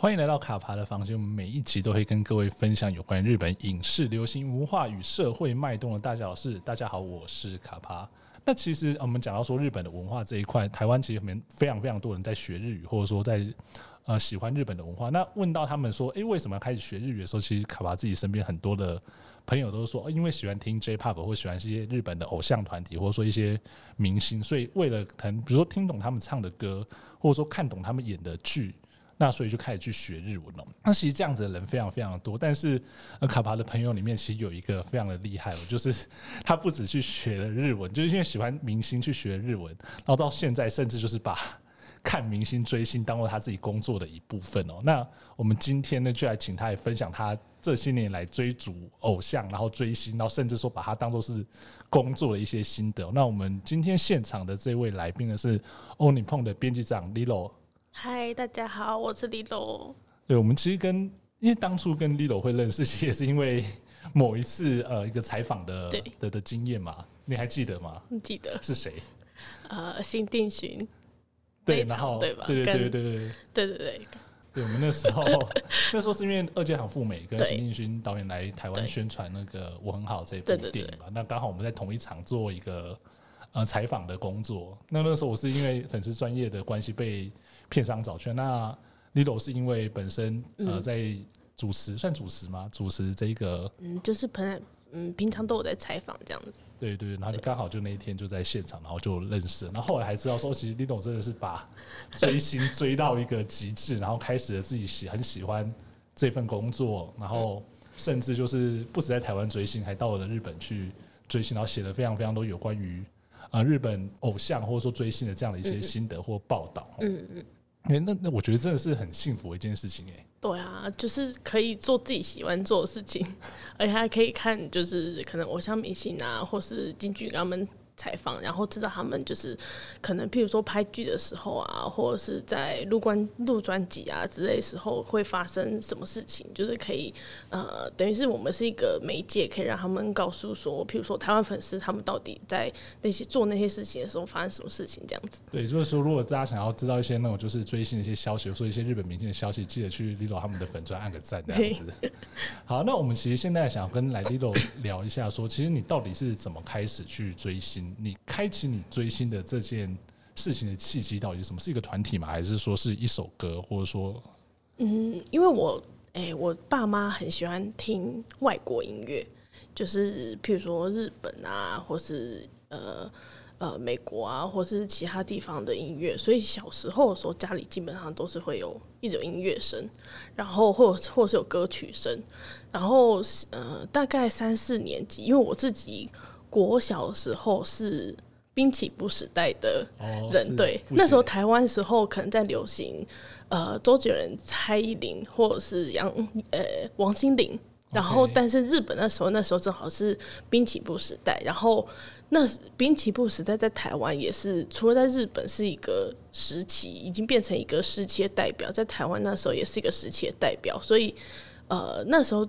欢迎来到卡帕的房间。我们每一集都会跟各位分享有关日本影视、流行文化与社会脉动的大小事。大家好，我是卡帕。那其实我们讲到说日本的文化这一块，台湾其实面非常非常多人在学日语，或者说在呃喜欢日本的文化。那问到他们说，诶，为什么要开始学日语的时候，其实卡帕自己身边很多的朋友都说，因为喜欢听 J-Pop 或喜欢一些日本的偶像团体，或者说一些明星，所以为了可能比如说听懂他们唱的歌，或者说看懂他们演的剧。那所以就开始去学日文了。那其实这样子的人非常非常多，但是卡帕的朋友里面其实有一个非常的厉害哦，就是他不止去学了日文，就是因为喜欢明星去学日文，然后到现在甚至就是把看明星追星当做他自己工作的一部分哦。那我们今天呢就来请他来分享他这些年来追逐偶像，然后追星，然后甚至说把他当做是工作的一些心得。那我们今天现场的这位来宾呢是欧尼碰的编辑长 Lilo。嗨，大家好，我是 Lilo。对，我们其实跟因为当初跟 Lilo 会认识，其实也是因为某一次呃一个采访的的的经验嘛，你还记得吗？记得是谁？呃，新定巡。对，然后对吧？对对对对对对对对对。对，我们那时候 那时候是因为二阶堂富美跟新定勋导演来台湾宣传那个我很好这部电影嘛，那刚好我们在同一场做一个呃采访的工作。那那时候我是因为粉丝专业的关系被。片商找去，那 Lilo 是因为本身呃在主持，嗯、算主持吗？主持这个，嗯，就是本来嗯平常都有在采访这样子。对对，然后就刚好就那一天就在现场，然后就认识了。然后后来还知道说，其实 Lilo 真的是把追星追到一个极致，然后开始了自己喜很喜欢这份工作，然后甚至就是不止在台湾追星，还到了日本去追星，然后写了非常非常多有关于啊日本偶像或者说追星的这样的一些心得或报道。嗯嗯。欸、那那我觉得真的是很幸福的一件事情哎、对啊，就是可以做自己喜欢做的事情，而且还可以看，就是可能偶像明星啊，或是京剧他们。采访，然后知道他们就是可能，譬如说拍剧的时候啊，或者是在录关录专辑啊之类的时候会发生什么事情，就是可以呃，等于是我们是一个媒介，可以让他们告诉说，譬如说台湾粉丝他们到底在那些做那些事情的时候发生什么事情这样子。对，就是说如果大家想要知道一些那种就是追星的一些消息，说一些日本明星的消息，记得去 Lilo 他们的粉专按个赞这样子。好，那我们其实现在想要跟来 Lilo 聊一下說，说其实你到底是怎么开始去追星？你开启你追星的这件事情的契机到底是什么？是一个团体吗？还是说是一首歌？或者说，嗯，因为我哎、我爸妈很喜欢听外国音乐，就是譬如说日本啊，或是呃呃美国啊，或是其他地方的音乐。所以小时候的时候，家里基本上都是会有一种音乐声，然后或或是有歌曲声。然后呃，大概三四年级，因为我自己。国小的时候是滨崎步时代的人，哦、对，那时候台湾时候可能在流行，呃，周杰伦、蔡依林或者是杨呃王心凌，然后但是日本那时候那时候正好是滨崎步时代，然后那滨崎步时代在台湾也是除了在日本是一个时期，已经变成一个时期的代表，在台湾那时候也是一个时期的代表，所以呃那时候。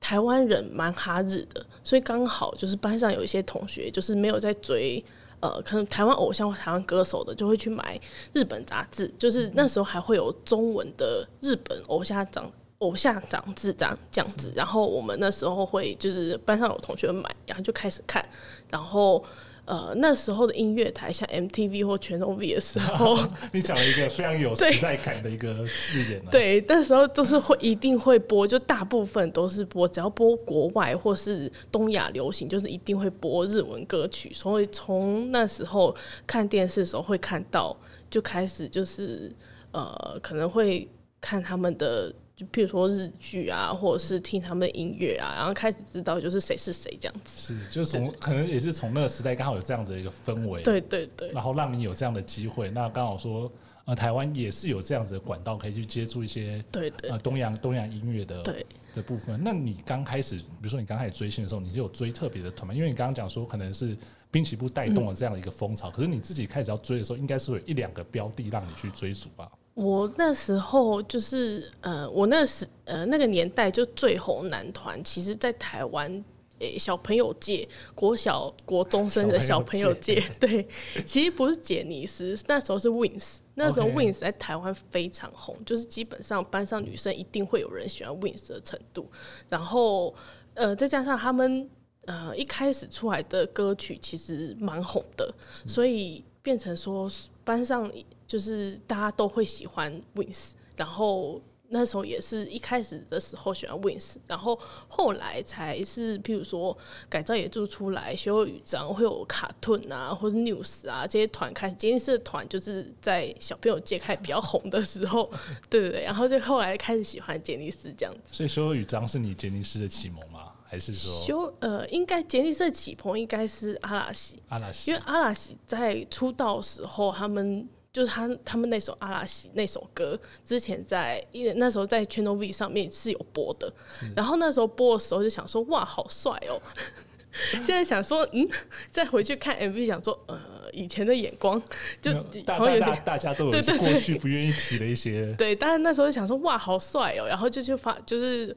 台湾人蛮哈日的，所以刚好就是班上有一些同学，就是没有在追呃，可能台湾偶像或台湾歌手的，就会去买日本杂志。就是那时候还会有中文的日本偶像长偶像长志这样这样子。然后我们那时候会就是班上有同学买，然后就开始看，然后。呃，那时候的音乐台像 MTV 或全 OV 的时候，你讲了一个非常有时代感的一个字眼、啊。对，那时候都是会一定会播，就大部分都是播，只要播国外或是东亚流行，就是一定会播日文歌曲。所以从那时候看电视的时候会看到，就开始就是呃，可能会看他们的。就譬如说日剧啊，或者是听他们的音乐啊，然后开始知道就是谁是谁这样子。是，就是从可能也是从那个时代刚好有这样子的一个氛围。对对对。然后让你有这样的机会，那刚好说呃台湾也是有这样子的管道可以去接触一些对对呃东洋东洋音乐的对的部分。那你刚开始，比如说你刚开始追星的时候，你就有追特别的团吗？因为你刚刚讲说可能是滨崎步带动了这样的一个风潮，嗯，可是你自己开始要追的时候，应该是有一两个标的让你去追逐吧？我那时候就是呃，我那时呃那个年代就最红男团，其实在台湾诶小朋友界，国小国中生的小朋友界，对，其实不是杰尼斯，那时候是 Wings，那时候 Wings 在台湾非常红，就是基本上班上女生一定会有人喜欢 Wings 的程度，然后呃再加上他们呃一开始出来的歌曲其实蛮红的，所以变成说班上就是大家都会喜欢 Wings，然后。那时候也是一开始的时候喜欢 Wings，然后后来才是譬如说改造野猪出来，学有语章会有卡顿啊，或者 News 啊这些团开始，杰尼斯的团就是在小朋友界开始比较红的时候，对对对，然后就后来开始喜欢杰尼斯这样子。所以学有语章是你杰尼斯的启蒙吗？还是说修呃，应该杰尼斯的启蒙应该是阿拉西，阿拉西，因为阿拉西在出道时候他们。就是他他们那首阿拉西那首歌，之前在因为那时候在 Channel V 上面是有播的，然后那时候播的时候就想说哇好帅哦、喔，现在想说嗯，再回去看 MV 想说呃以前的眼光就好像有点大家都有过去不愿意提的一些 对，但是那时候想说哇好帅哦、喔，然后就去发就是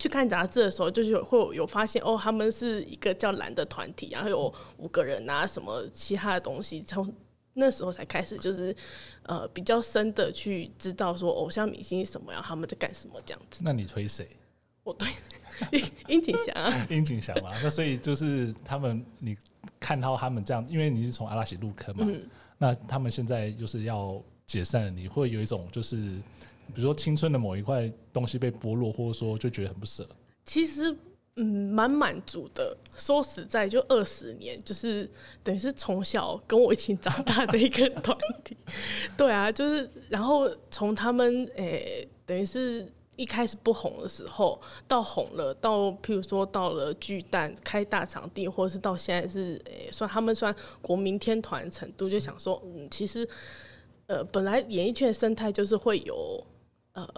去看杂志的时候就是会有，有发现哦他们是一个叫蓝的团体，然后有五个人啊什么其他的东西从。那时候才开始，就是呃比较深的去知道说偶像明星是什么样，他们在干什么这样子。那你推谁？我推 樱井翔啊，樱井翔嘛。那所以就是他们，你看到他们这样，因为你是从阿拉西入坑嘛，嗯、那他们现在就是要解散了，你会有一种就是，比如说青春的某一块东西被剥落，或者说就觉得很不舍。其实。嗯，蛮满足的。说实在，就二十年，就是等于是从小跟我一起长大的一个团体。对啊，就是然后从他们诶、等于是一开始不红的时候，到红了，到譬如说到了巨蛋开大场地，或者是到现在是诶、欸，算他们算国民天团程度，就想说，嗯，其实呃，本来演艺圈生态就是会有呃。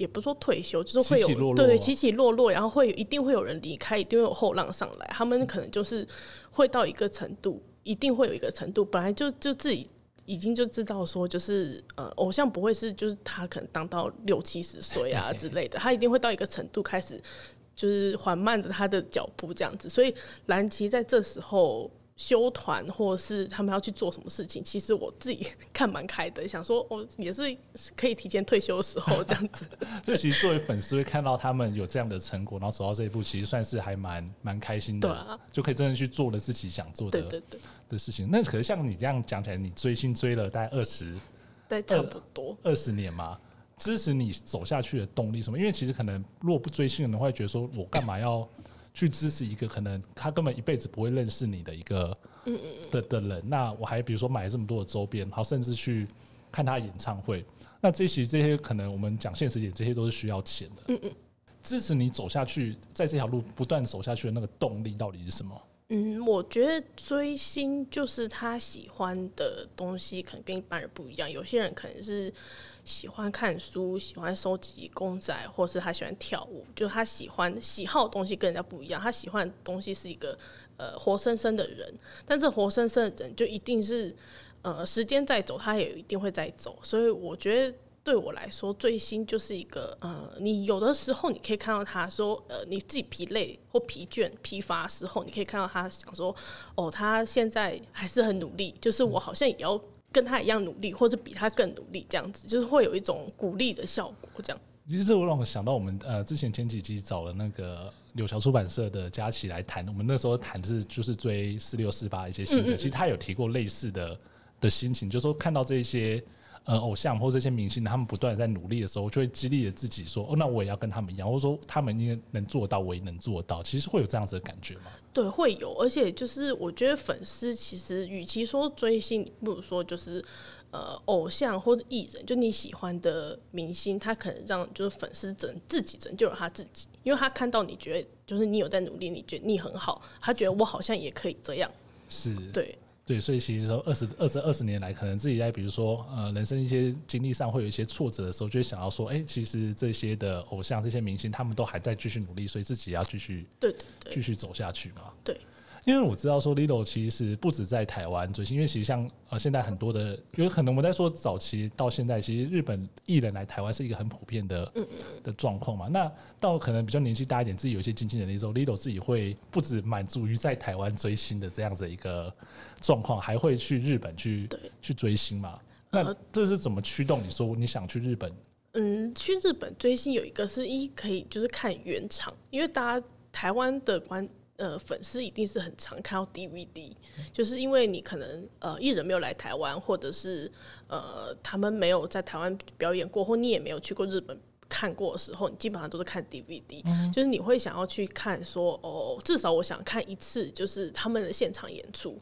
也不说退休，就是会有对对起起落落，然后会有一定会有人离开，一定会有后浪上来。他们可能就是会到一个程度，一定会有一个程度。本来就就自己已经就知道说，就是呃，偶像不会是就是他可能当到六七十岁啊之类的，他一定会到一个程度开始就是缓慢的他的脚步这样子。所以蓝旗在这时候。休团，或是他们要去做什么事情，其实我自己看蛮开的，想说我也是可以提前退休的时候这样子。对其实作为粉丝会看到他们有这样的成果，然后走到这一步，其实算是还蛮蛮开心的。对啊，就可以真的去做了自己想做的对对对的事情。那可是像你这样讲起来，你追星追了大概二十，对，差不多二十年嘛，支持你走下去的动力什么？因为其实可能如果不追星的人会觉得说，我干嘛要？去支持一个可能他根本一辈子不会认识你的一个的的人，那我还比如说买了这么多的周边，然后甚至去看他演唱会，那这些这些可能我们讲现实点，这些都是需要钱的。支持你走下去，在这条路不断走下去的那个动力到底是什么？嗯，我觉得追星就是他喜欢的东西，可能跟一般人不一样。有些人可能是。喜欢看书，喜欢收集公仔，或是他喜欢跳舞，就是他喜欢喜好的东西跟人家不一样。他喜欢的东西是一个呃活生生的人，但这活生生的人就一定是呃时间在走，他也一定会在走。所以我觉得对我来说，追星就是一个呃，你有的时候你可以看到他说呃你自己疲累或疲倦疲乏的时候，你可以看到他想说哦，他现在还是很努力，就是我好像也要。跟他一样努力，或者比他更努力，这样子就是会有一种鼓励的效果。这样，其实我让我想到我们呃之前前几集找了那个柳桥出版社的佳琪来谈，我们那时候谈是就是追四六四八一些新的，其实他有提过类似的的心情，就是说看到这些。呃，偶像或者这些明星，他们不断在努力的时候，就会激励着自己说：“哦，那我也要跟他们一样，或者说他们应该能做到，我也能做到。”其实会有这样子的感觉吗？对，会有。而且就是我觉得粉丝其实与其说追星，不如说就是呃，偶像或者艺人，就你喜欢的明星，他可能让就是粉丝拯自己拯救了他自己，因为他看到你觉得就是你有在努力，你觉得你很好，他觉得我好像也可以这样。是，对。对，所以其实说二十二十二十年来，可能自己在比如说呃人生一些经历上会有一些挫折的时候，就会想要说，哎，其实这些的偶像、这些明星，他们都还在继续努力，所以自己也要继续对对对，继续走下去嘛。对。因为我知道说 Lilo 其实不止在台湾追星，因为其实像呃现在很多的，有可能我们在说早期到现在，其实日本艺人来台湾是一个很普遍的的状况嘛。那到可能比较年纪大一点，自己有一些经济能力之后，Lilo 自己会不止满足于在台湾追星的这样子一个状况，还会去日本去去追星嘛？那这是怎么驱动你说你想去日本？嗯，去日本追星有一个是一可以就是看原厂，因为大家台湾的观呃粉丝一定是很常看到 DVD，就是因为你可能呃艺人没有来台湾，或者是呃他们没有在台湾表演过，或你也没有去过日本。看过的时候，你基本上都是看 DVD，嗯，就是你会想要去看说哦，至少我想看一次，就是他们的现场演出。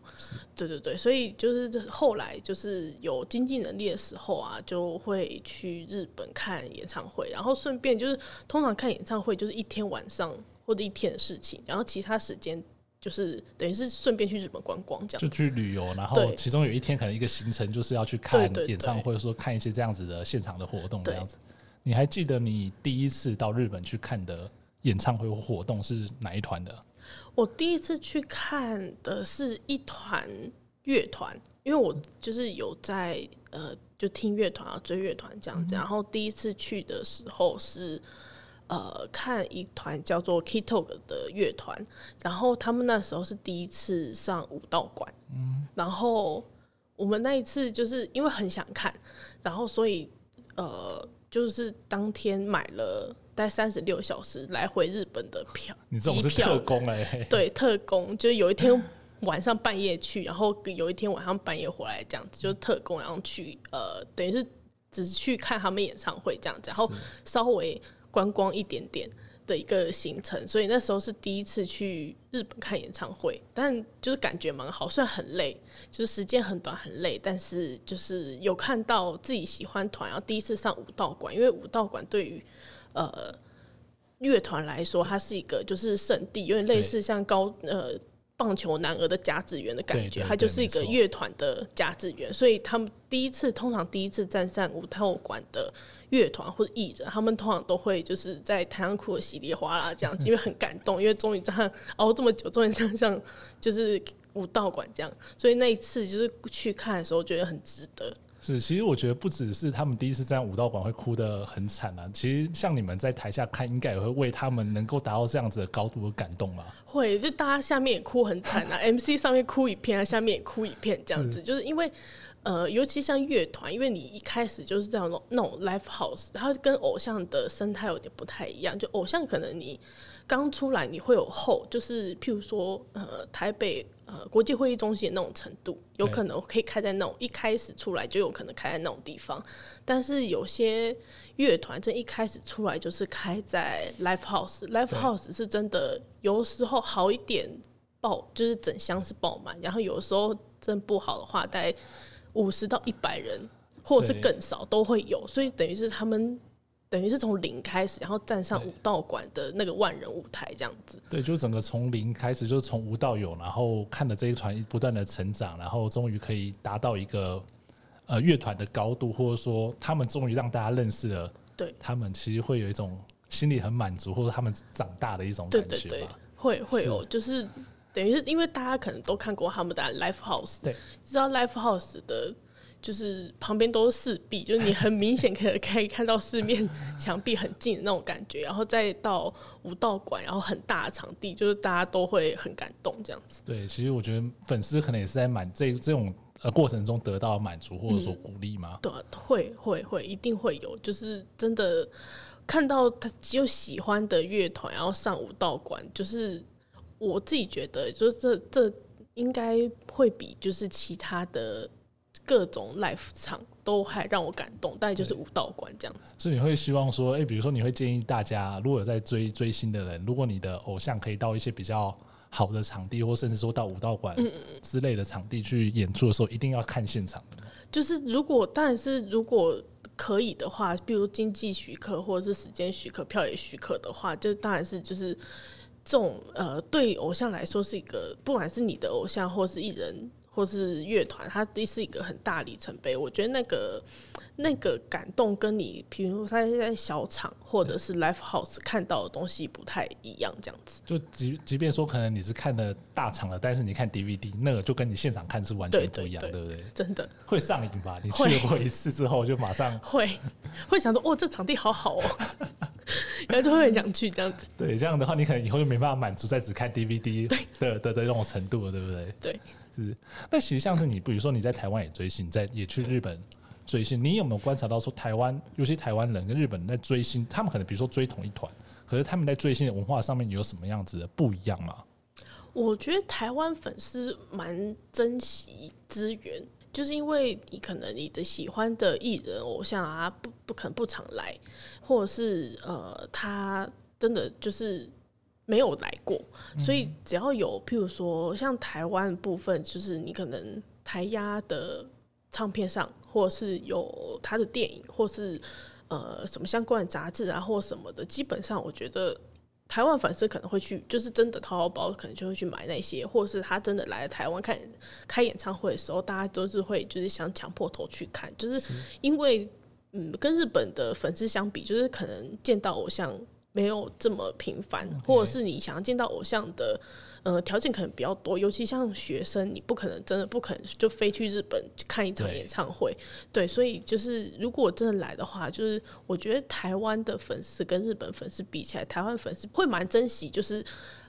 对对对，所以就是后来就是有经济能力的时候啊，就会去日本看演唱会，然后顺便就是通常看演唱会就是一天晚上或者一天的事情，然后其他时间就是等于是顺便去日本观光这样，就去旅游，然后其中有一天可能一个行程就是要去看演唱会，说看一些这样子的现场的活动这样子。你还记得你第一次到日本去看的演唱会或活动是哪一团的？我第一次去看的是一团乐团，因为我就是有在呃，就听乐团啊，追乐团这样子。然后第一次去的时候是呃，看一团叫做 K-Talk 的乐团，然后他们那时候是第一次上武道馆，嗯，然后我们那一次就是因为很想看，然后所以呃。就是当天买了大概三十六小时来回日本的票，你这种是特工哎、欸，对，特工，就是有一天晚上半夜去，然后有一天晚上半夜回来这样子，就是特工，然后去呃，等于是只去看他们演唱会这样子，然后稍微观光一点点。的一个行程，所以那时候是第一次去日本看演唱会，但就是感觉蛮好，虽然很累，就是时间很短很累，但是就是有看到自己喜欢团，然后第一次上武道馆，因为武道馆对于呃乐团来说，它是一个就是圣地，有点类似像高呃棒球男儿的甲子园的感觉，它就是一个乐团的甲子园，所以他们第一次通常第一次站上武道馆的。乐团或者艺人，他们通常都会就是在台上哭的稀里哗啦这样子，因为很感动，因为终于这样熬这么久，终于这样像就是舞道馆这样，所以那一次就是去看的时候，觉得很值得。是，其实我觉得不只是他们第一次在舞道馆会哭得很惨啊，其实像你们在台下看，应该也会为他们能够达到这样子的高度而感动吧。会，就大家下面也哭很惨啊，MC 上面哭一片啊，下面也哭一片这样子，就是因为。呃，尤其像乐团，因为你一开始就是这样那种 live house，它跟偶像的生态有点不太一样。就偶像可能你刚出来你会有后，就是譬如说呃台北呃国际会议中心的那种程度，有可能可以开在那种一开始出来就有可能开在那种地方。但是有些乐团这一开始出来就是开在 live house，live house 是真的有时候好一点爆，就是整箱是爆满，然后有时候真不好的话大概。五十到一百人，或者是更少都会有，所以等于是他们等于是从零开始，然后站上武道馆的那个万人舞台这样子。对，就整个从零开始，就是从无到有，然后看着这一团不断的成长，然后终于可以达到一个呃乐团的高度，或者说他们终于让大家认识了，对他们其实会有一种心里很满足，或者他们长大的一种感觉吧。对对对，会会有就是。等于是因为大家可能都看过他们的 live house，对，知道 live house 的，就是旁边都是四壁，就是你很明显可以可以看到四面墙壁很近的那种感觉，然后再到武道馆，然后很大的场地，就是大家都会很感动这样子。对，其实我觉得粉丝可能也是在满这这种呃过程中得到满足或者说鼓励嘛。对，会会会一定会有，就是真的看到他只有喜欢的乐团，然后上武道馆，就是。我自己觉得，就是这这应该会比就是其他的各种 live 场都还让我感动，大概就是武道馆这样子。所以你会希望说，哎、欸，比如说你会建议大家，如果有在追追星的人，如果你的偶像可以到一些比较好的场地，或甚至说到武道馆之类的场地去演出的时候，嗯、一定要看现场的。就是如果，当然是如果可以的话，比如经济许可或者是时间许可、票也许可的话，就当然是就是。这种呃，对偶像来说是一个，不管是你的偶像，或是艺人，或是乐团，它这是一个很大里程碑。我觉得那个那个感动跟你，比如说他在小场或者是 live house 看到的东西不太一样，这样子。就即即便说可能你是看了大场的，但是你看 DVD 那个就跟你现场看是完全不一样，对，不对？真的会上瘾吧？你去过一次之后就马上会会想说，哦，这场地好好哦，然后就会很想去这样子。对，这样的话你可能以后就没办法满足在只看 DVD 的的的这种程度了，对不对？对。是，那其实像是你，比如说你在台湾也追星，在也去日本追星，你有没有观察到说台湾，尤其台湾人跟日本人在追星，他们可能比如说追同一团，可是他们在追星的文化上面有什么样子的不一样吗？我觉得台湾粉丝蛮珍惜资源，就是因为你可能你的喜欢的艺人偶像啊，不不可能不常来，或者是呃，他真的就是。没有来过，所以只要有，譬如说像台湾部分，就是你可能台压的唱片上，或是有他的电影，或是呃什么相关的杂志啊，或什么的，基本上我觉得台湾粉丝可能会去，就是真的掏包，可能就会去买那些，或是他真的来台湾看开演唱会的时候，大家都是会就是想抢破头去看，就是因为嗯，跟日本的粉丝相比，就是可能见到偶像。没有这么频繁，或者是你想要见到偶像的，呃，条件可能比较多。尤其像学生，你不可能真的不可能就飞去日本看一场演唱会。对，对，所以就是如果真的来的话，就是我觉得台湾的粉丝跟日本粉丝比起来，台湾粉丝会蛮珍惜，就是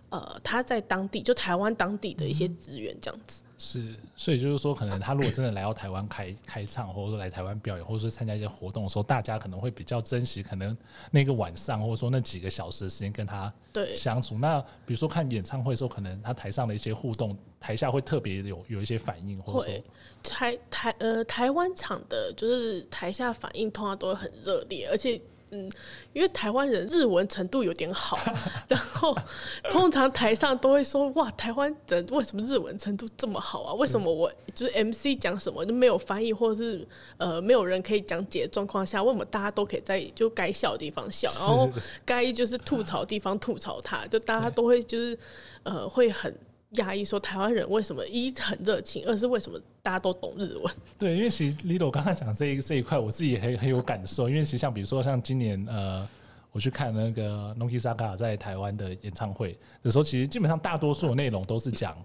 呃他在当地就台湾当地的一些资源这样子。是，所以就是说，可能他如果真的来到台湾开开唱，或者说来台湾表演，或者说参加一些活动的时候，大家可能会比较珍惜，可能那个晚上，或者说那几个小时的时间跟他对相处。那比如说看演唱会的时候，可能他台上的一些互动，台下会特别有有一些反应，或者说台台呃台湾场的，就是台下反应通常都会很热烈，而且。嗯，因为台湾人日文程度有点好，然后通常台上都会说：“哇，台湾人为什么日文程度这么好啊？为什么我就是 MC 讲什么都没有翻译，或者是呃没有人可以讲解的状况下，为什么大家都可以在就该笑的地方笑，然后该就是吐槽的地方吐槽他，就大家都会就是呃会很。”讶异说：“台湾人为什么一很热情，二是为什么大家都懂日文？” 对，因为其实 Lilo 刚刚讲这一这一块，我自己也很很有感受。因为其实像比如说像今年呃，我去看那个 Noki Saka 在台湾的演唱会的时候，其实基本上大多数的内容都是讲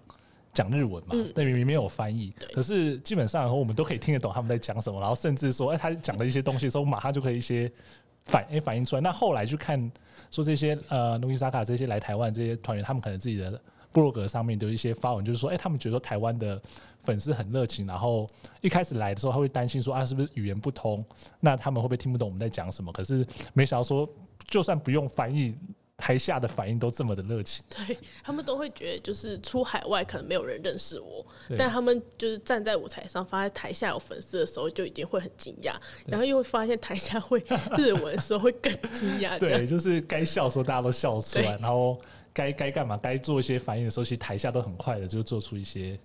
讲日文嘛，嗯、但明明没有翻译，可是基本上我们都可以听得懂他们在讲什么，然后甚至说，哎、欸，他讲的一些东西的时候，马上就可以一些反哎、欸、反映出来。那后来去看说这些呃 Noki Saka 这些来台湾这些团员，他们可能自己的。部落格上面的一些发文，就是说，哎、欸，他们觉得台湾的粉丝很热情，然后一开始来的时候，他会担心说，啊，是不是语言不通？那他们会不会听不懂我们在讲什么？可是没想到说，就算不用翻译，台下的反应都这么的热情。对，他们都会觉得，就是出海外可能没有人认识我，但他们就是站在舞台上，发现台下有粉丝的时候，就已经会很惊讶，然后又会发现台下会日文的时候会更惊讶。对，就是该笑的时候大家都笑出来，然后。该该干嘛？该做一些反应的时候，其实台下都很快的就做出一些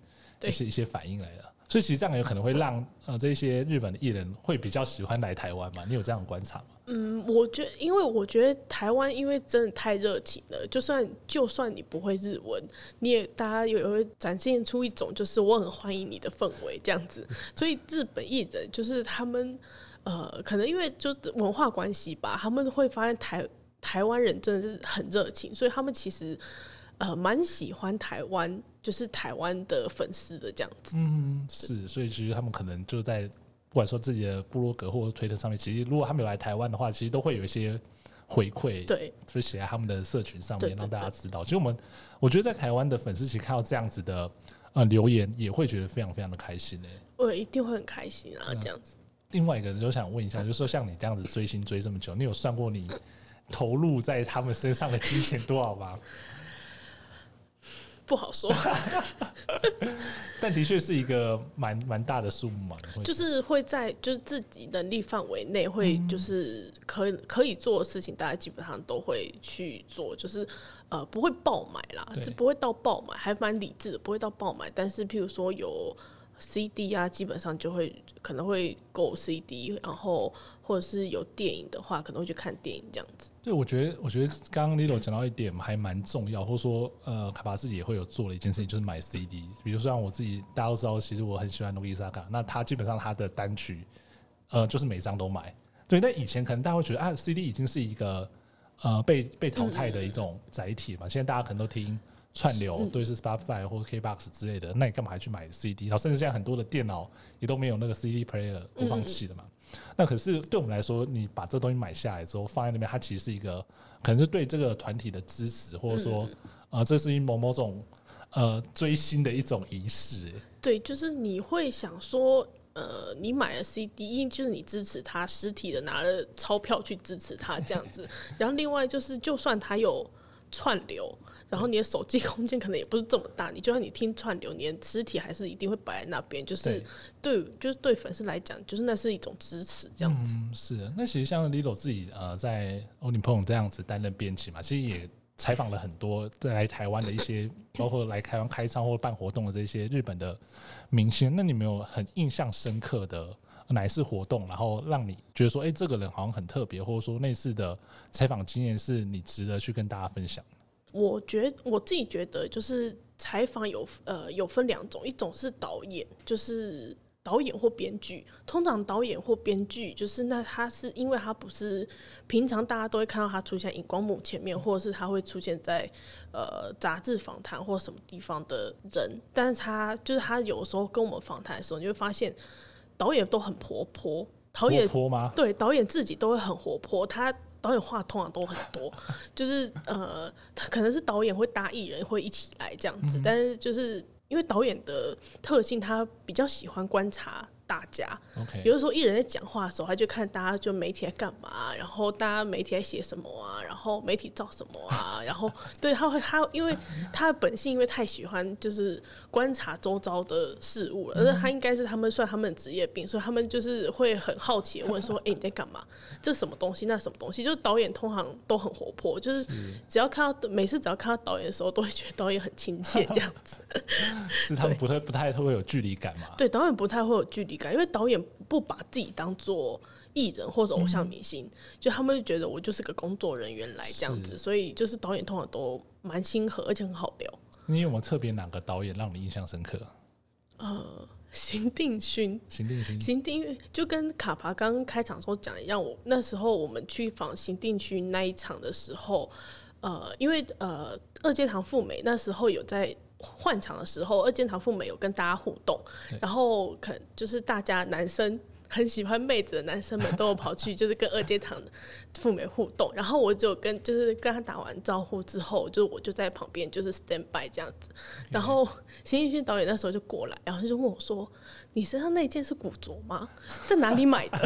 一些一些反应来了。所以其实这样有可能会让呃这些日本的艺人会比较喜欢来台湾嘛？你有这样的观察吗？嗯，我觉得，因为我觉得台湾因为真的太热情了，就算就算你不会日文，你也大家也会展现出一种就是我很欢迎你的氛围这样子。所以日本艺人就是他们呃，可能因为就文化关系吧，他们会发现台。台湾人真的是很热情，所以他们其实呃蛮喜欢台湾，就是台湾的粉丝的这样子。嗯，是，所以其实他们可能就在不管说自己的部落格或者推特上面，其实如果他们有来台湾的话，其实都会有一些回馈，对，就写在他们的社群上面，让大家知道。其实我们我觉得在台湾的粉丝其实看到这样子的呃留言，也会觉得非常非常的开心诶。我一定会很开心啊，这样子。嗯，另外一个人就想问一下，就是说像你这样子追星追这么久，你有算过你？投入在他们身上的金钱多少吗？不好说，但的确是一个蛮蛮大的数目嘛。就是会在就是自己能力范围内，会就是可以可以做的事情，大家基本上都会去做。就是呃，不会爆买啦，是不会到爆买，还蛮理智的，不会到爆买。但是譬如说有 CD 啊，基本上就会可能会购 CD，然后或者是有电影的话，可能会去看电影这样子。对，我觉得我觉得刚刚 Lilo 讲到一点还蛮重要，或者说呃，卡巴自己也会有做了一件事情，就是买 CD。比如说像我自己，大家都知道，其实我很喜欢诺伊萨卡，那他基本上他的单曲，呃，就是每张都买。对，那以前可能大家会觉得啊，CD 已经是一个呃被被淘汰的一种载体嘛，嗯、现在大家可能都听。串流，对，是 Spotify 或者 KBox 之类的，那你干嘛还去买 CD？然后甚至现在很多的电脑也都没有那个 CD player 播放器的嘛。那可是对我们来说，你把这东西买下来之后放在那边，它其实是一个可能是对这个团体的支持，或者说呃，这是一某某种呃追星的一种仪式。对，就是你会想说，呃，你买了 CD，因为就是你支持他实体的，拿了钞票去支持他这样子。然后另外就是，就算他有串流。然后你的手机空间可能也不是这么大，你就算你听串流，你的实体还是一定会摆在那边，就是对，就是对粉丝来讲，就是那是一种支持，这样子。嗯，是。那其实像 Lilo 自己呃，在欧尼朋这样子担任编辑嘛，其实也采访了很多在来台湾的一些，包括来台湾开唱或办活动的这些日本的明星。那你没有很印象深刻的哪一次活动，然后让你觉得说，哎，这个人好像很特别，或者说那次的采访经验是你值得去跟大家分享？我觉我自己觉得，就是采访有呃有分两种，一种是导演，就是导演或编剧。通常导演或编剧，就是那他是因为他不是平常大家都会看到他出现荧光幕前面，或者是他会出现在呃杂志访谈或什么地方的人，但是他就是他有时候跟我们访谈的时候，你会发现导演都很活泼，导演？对，导演自己都会很活泼，他。导演话通常都很多，就是呃，他可能是导演会搭艺人会一起来这样子，嗯、但是就是因为导演的特性，他比较喜欢观察。大家，Okay. 有的时候艺人在讲话的时候，他就看大家就媒体在干嘛，然后大家媒体在写什么啊，然后媒体照什么啊，然后对他会他因为他的本性因为太喜欢就是观察周遭的事物了，而且他应该是他们算他们的职业病，所以他们就是会很好奇问说：“哎、欸，你在干嘛？这是什么东西？那什么东西？”就是导演通常都很活泼，就是只要看到每次只要看到导演的时候，都会觉得导演很亲切这样子。是他们不太不太会有距离感嘛？对，导演不太会有距离。因为导演不把自己当做艺人或者偶像明星，嗯、就他们就觉得我就是个工作人员来这样子，所以就是导演通常都蛮亲和，而且很好聊。你有没有特别哪个导演让你印象深刻？呃，邢定勋，邢定勋，邢定勋就跟卡帕刚刚开场时候讲一样，我那时候我们去访邢定勋那一场的时候，呃，因为呃二阶堂富美那时候有在。换场的时候，二阶堂富美有跟大家互动，然后可能就是大家男生很喜欢妹子的男生们都有跑去 就是跟二阶堂富美互动，然后我就跟就是跟他打完招呼之后，就我就在旁边就是 stand by 这样子，然后邢宇轩导演那时候就过来，然后就问我说：“你身上那件是古着吗？在哪里买的？”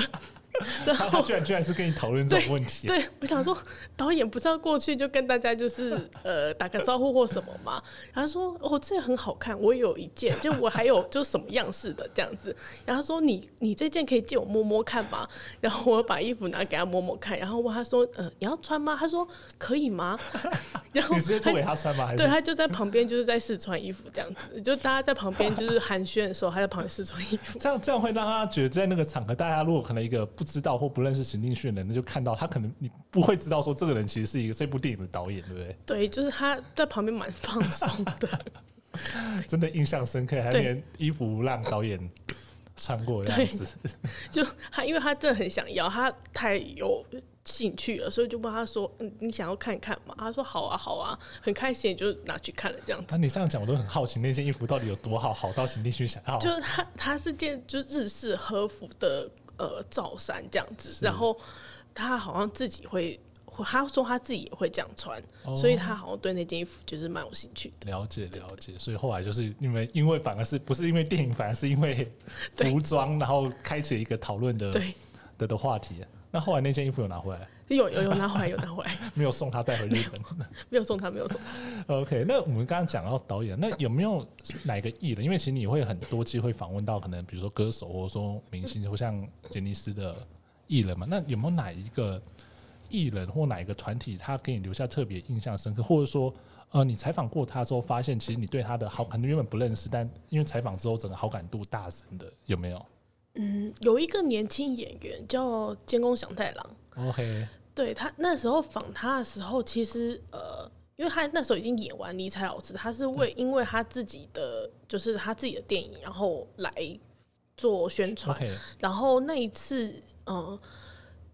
然后他居然居然是跟你讨论这种问题。对，对我想说，导演不是要过去就跟大家就是呃打个招呼或什么吗？然后说哦，这很好看，我有一件，就我还有就什么样式的这样子。然后说你你这件可以借我摸摸看吗？然后我把衣服拿给他摸摸看，然后问他说呃你要穿吗？他说可以吗？然后你直接脱给他穿吗？对，他就在旁边就是在试穿衣服这样子，就大家在旁边就是寒暄的时候，他在旁边试穿衣服。这样这样会让他觉得在那个场合，大家如果可能一个。不知道或不认识邢定勋的人，那就看到他，可能你不会知道说这个人其实是一个这部电影的导演，对不对？对，就是他在旁边蛮放松的，真的印象深刻，还连衣服让导演穿过这样子。就他，因为他真的很想要，他太有兴趣了，所以就问他说：“嗯，你想要看看吗？”他说：“好啊，好啊，很开心，就拿去看了这样子。”那你这样讲，我都很好奇，那件衣服到底有多好，好到邢定勋想要？就是他，他是件就日式和服的。呃，罩衫这样子，然后他好像自己会，他说他自己也会这样穿，哦、所以他好像对那件衣服就是蛮有兴趣的。了解了解，所以后来就是因为因为反而是不是因为电影，反而是因为服装，然后开启一个讨论的对的的话题。那后来那件衣服有拿回来？有有有拿回来，有拿回来，没有送他带回日本，没有送他，没有送他。OK，那我们刚刚讲到导演，那有没有哪个艺人？因为其实你会很多机会访问到可能比如说歌手或者说明星，或像杰尼斯的艺人嘛。那有没有哪一个艺人或哪一个团体，他给你留下特别印象深刻，或者说，呃，你采访过他之后，发现其实你对他的好，可能原本不认识，但因为采访之后，整个好感度大增的，有没有？嗯，有一个年轻演员叫监工祥太郎。OK，对他那时候访他的时候，其实呃。因为他那时候已经演完尼采老师，他是为因为他自己的就是他自己的电影，然后来做宣传。Okay. 然后那一次，嗯，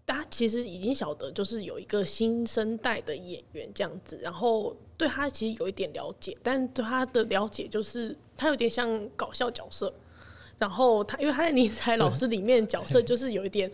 大家其实已经晓得，就是有一个新生代的演员这样子，然后对他其实有一点了解，但对他的了解就是他有点像搞笑角色。然后他因为他在尼采老师里面角色就是有一点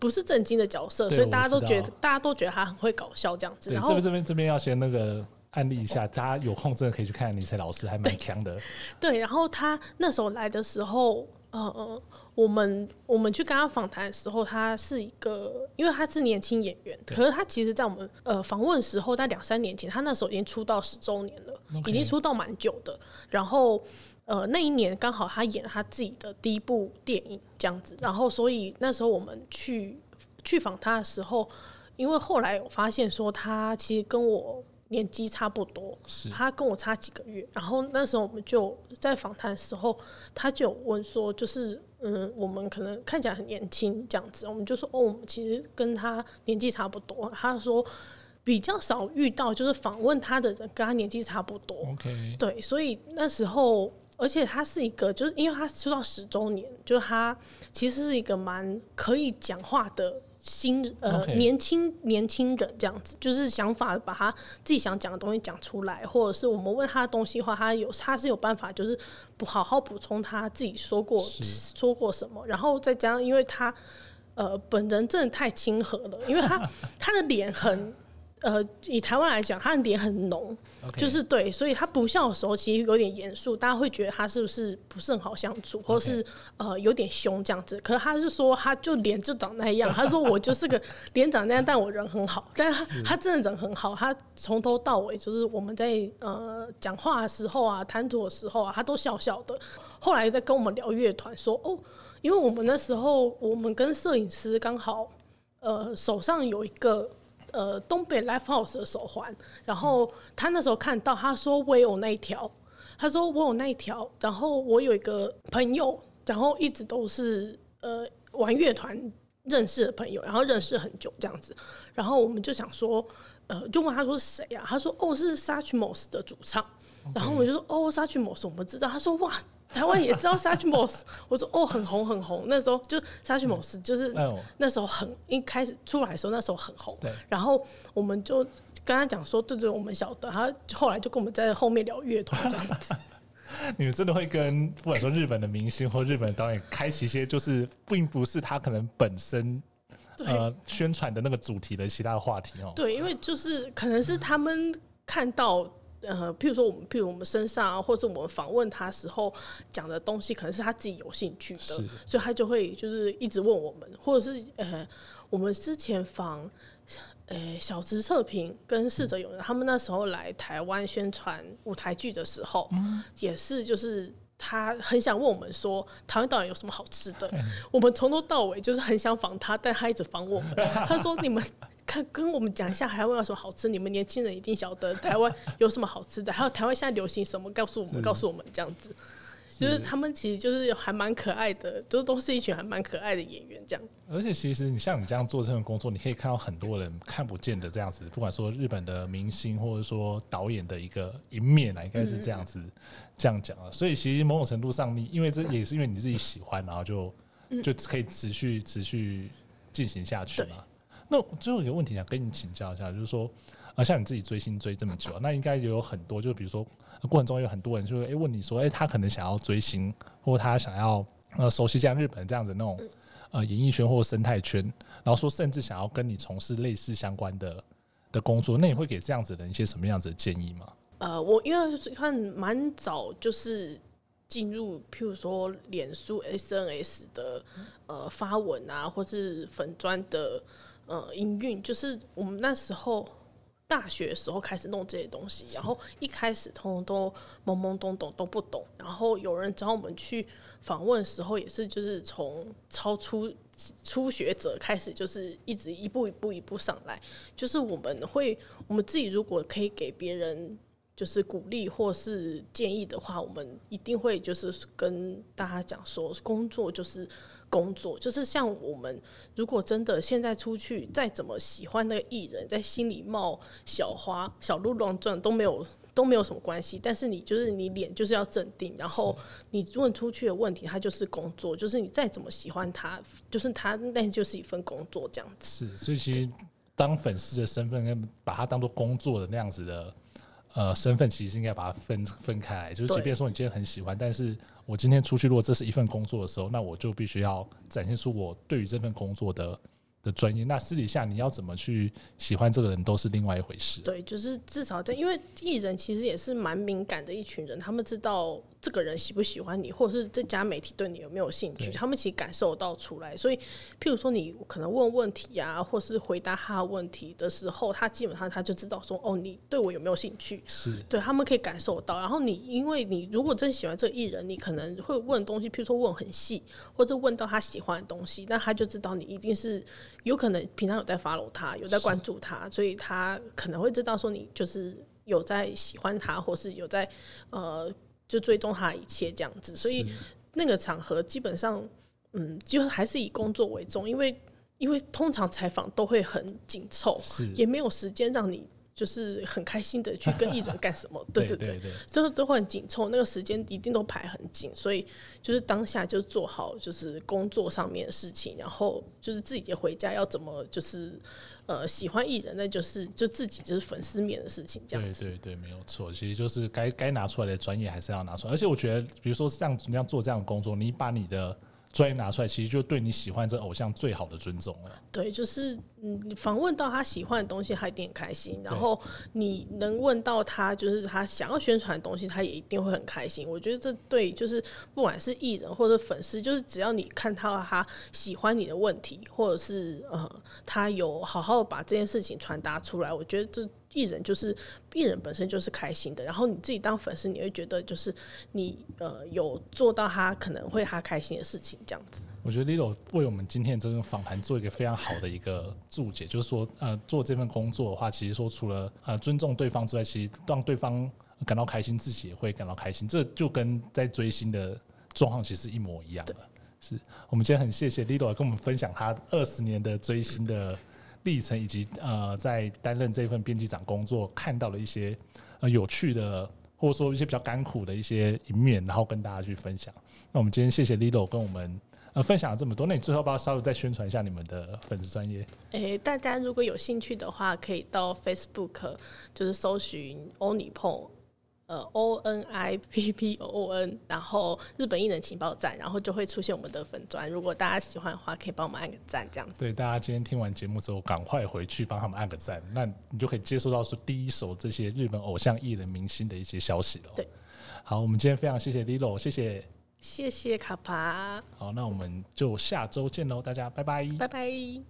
不是正经的角色，所以大家都觉得大家都觉得他很会搞笑这样子。然后这边这边这边要先那个。案例一下，大家有空真的可以去看李晨老师，还蛮强的。对，然后他那时候来的时候，呃，我们我们去跟他访谈的时候，他是一个，因为他是年轻演员，可是他其实，在我们呃访问时候，在两三年前，他那时候已经出道十周年了.已经出道蛮久的。然后呃，那一年刚好他演了他自己的第一部电影这样子，然后所以那时候我们去去访他的时候，因为后来我发现说他其实跟我。年纪差不多，他跟我差几个月。然后那时候我们就在访谈的时候，他就有问说，就是嗯，我们可能看起来很年轻这样子，我们就说哦，我们其实跟他年纪差不多。他说比较少遇到就是访问他的人跟他年纪差不多。OK，对，所以那时候，而且他是一个，就是因为他出道十周年，就是他其实是一个蛮可以讲话的。新呃.年轻年轻人这样子，就是想法把他自己想讲的东西讲出来，或者是我们问他的东西的话，他有他是有办法，就是不好好补充他自己说过说过什么，然后再加上因为他呃本人真的太亲和了，因为他 他的脸很。呃，以台湾来讲，他的脸很浓.就是对，所以他不笑的时候其实有点严肃，大家会觉得他是不是不是很好相处，或是.呃有点凶这样子。可是他是说，他就脸就长那样，他说我就是个脸长那样，但我人很好，但他他真的人很好，他从头到尾就是我们在呃讲话的时候啊，谈吐的时候啊，他都笑笑的。后来在跟我们聊乐团，说哦，因为我们那时候我们跟摄影师刚好呃手上有一个。呃，东北 Live House 的手环，然后他那时候看到，他说我有那一条，他说我有那一条，然后我有一个朋友，然后一直都是呃玩乐团认识的朋友，然后认识很久这样子，然后我们就想说，呃，就问他说是谁啊？他说哦是 Satchmos 的主唱.然后我就说哦 Satchmos 我们知道，他说哇。台湾也知道 Satchmos，我说哦，很红很红。那时候就 Satchmos，就是那时候很一开始出来的时候，那时候很红。对。然后我们就跟他讲说，对对，我们晓得。他后来就跟我们在后面聊乐团这样子。你们真的会跟不管说日本的明星或日本的导演开启一些，就是并不是他可能本身呃宣传的那个主题的其他的话题哦。对，因为就是可能是他们看到。呃，譬如说我们，譬如我们身上啊，或者我们访问他时候讲的东西，可能是他自己有兴趣的，所以他就会就是一直问我们，或者是呃，我们之前访呃小池测评跟逝者友人，嗯、他们那时候来台湾宣传舞台剧的时候，嗯、也是就是他很想问我们说，台湾到底有什么好吃的？嗯、我们从头到尾就是很想访他，但他一直访我们，他说你们。看，跟我们讲一下台湾有什么好吃。你们年轻人一定晓得台湾有什么好吃的，还有台湾现在流行什么，告诉我们，告诉我们这样子。就是他们其实就是还蛮可爱的，都都是一群还蛮可爱的演员这样。而且其实你像你这样做这份工作，你可以看到很多人看不见的这样子，不管说日本的明星或者说导演的一个一面啊，应该是这样子这样讲啊。所以其实某种程度上，你因为这也是因为你自己喜欢，然后就就可以持续持续进行下去嘛。那最后一个问题想跟你请教一下，就是说，啊，像你自己追星追这么久，那应该也有很多，就比如说过程中有很多人就会诶问你说，诶他可能想要追星，或他想要呃熟悉像日本这样子那种呃演艺圈或生态圈，然后说甚至想要跟你从事类似相关的的工作，那你会给这样子的一些什么样子的建议吗？呃，我因为是看蛮早就是进入，譬如说脸书 SNS 的呃发文啊，或是粉砖的。呃，营运就是我们那时候，大学的时候开始弄这些东西，然后一开始通通都懵懵懂懂都不懂，然后有人找我们去访问的时候，也是就是从超出初学者开始，就是一直一步一步一步上来，就是我们会我们自己如果可以给别人。就是鼓励或是建议的话，我们一定会就是跟大家讲说，工作就是工作，就是像我们如果真的现在出去，再怎么喜欢那个艺人，在心里冒小花、小鹿乱撞都没有都没有什么关系。但是你就是你脸就是要镇定，然后你问出去的问题，它就是工作，就是你再怎么喜欢他，就是他那就是一份工作这样子。是，所以其实当粉丝的身份跟把他当做工作的那样子的。呃，身份其实应该把它分分开来，就是即便说你今天很喜欢，但是我今天出去，如果这是一份工作的时候，那我就必须要展现出我对于这份工作的的专业。那私底下你要怎么去喜欢这个人，都是另外一回事。对，就是至少在，因为艺人其实也是蛮敏感的一群人，他们知道。这个人喜不喜欢你，或者是这家媒体对你有没有兴趣，他们其实感受到出来。所以，譬如说你可能问问题呀、啊，或是回答他的问题的时候，他基本上他就知道说，哦，你对我有没有兴趣？是对，他们可以感受到。然后你，因为你如果真喜欢这个艺人，你可能会问东西，譬如说问很细，或者问到他喜欢的东西，那他就知道你一定是有可能平常有在 follow 他，有在关注他，所以他可能会知道说你就是有在喜欢他，或是有在呃。就追踪他一切这样子，所以那个场合基本上，嗯，就还是以工作为重，因为因为通常采访都会很紧凑，也没有时间让你就是很开心的去跟艺人干什么，对 对对，都都会很紧凑，那个时间一定都排很紧，所以就是当下就做好就是工作上面的事情，然后就是自己回家要怎么就是。呃，喜欢艺人，那就是就自己就是粉丝面的事情，这样子。对对对，没有错。其实就是该该拿出来的专业还是要拿出来，而且我觉得，比如说像你要做这样的工作，你把你的。专业拿出来，其实就对你喜欢这偶像最好的尊重了。对，就是嗯，访问到他喜欢的东西，他一定很开心。然后你能问到他，就是他想要宣传的东西，他也一定会很开心。我觉得这对，就是不管是艺人或者粉丝，就是只要你看到他喜欢你的问题，或者是呃，他有好好把这件事情传达出来，我觉得这。艺人就是艺人本身就是开心的，然后你自己当粉丝，你会觉得就是你呃有做到他可能会他开心的事情这样子。我觉得 Lilo 为我们今天这个访谈做一个非常好的一个注解，就是说呃做这份工作的话，其实说除了呃尊重对方之外，其实让对方感到开心，自己也会感到开心。这就跟在追星的状况其实一模一样的。是我们今天很谢谢 Lilo 跟我们分享他二十年的追星的。历程以及呃，在担任这份编辑长工作，看到了一些呃有趣的，或者说一些比较甘苦的一些一面，然后跟大家去分享。那我们今天谢谢 Lilo 跟我们呃分享了这么多。那你最后帮我稍微再宣传一下你们的粉丝专业？诶、大家如果有兴趣的话，可以到 Facebook 就是搜寻欧尼碰。呃，O N I P P O O N，然后日本艺人情报站，然后就会出现我们的粉专。如果大家喜欢的话，可以帮我们按个赞，这样子。对，大家今天听完节目之后，赶快回去帮他们按个赞，那你就可以接收到说第一手这些日本偶像艺人明星的一些消息了。对，好，我们今天非常谢谢 Lilo，谢谢，谢谢卡帕。好，那我们就下周见喽，大家拜拜，拜拜。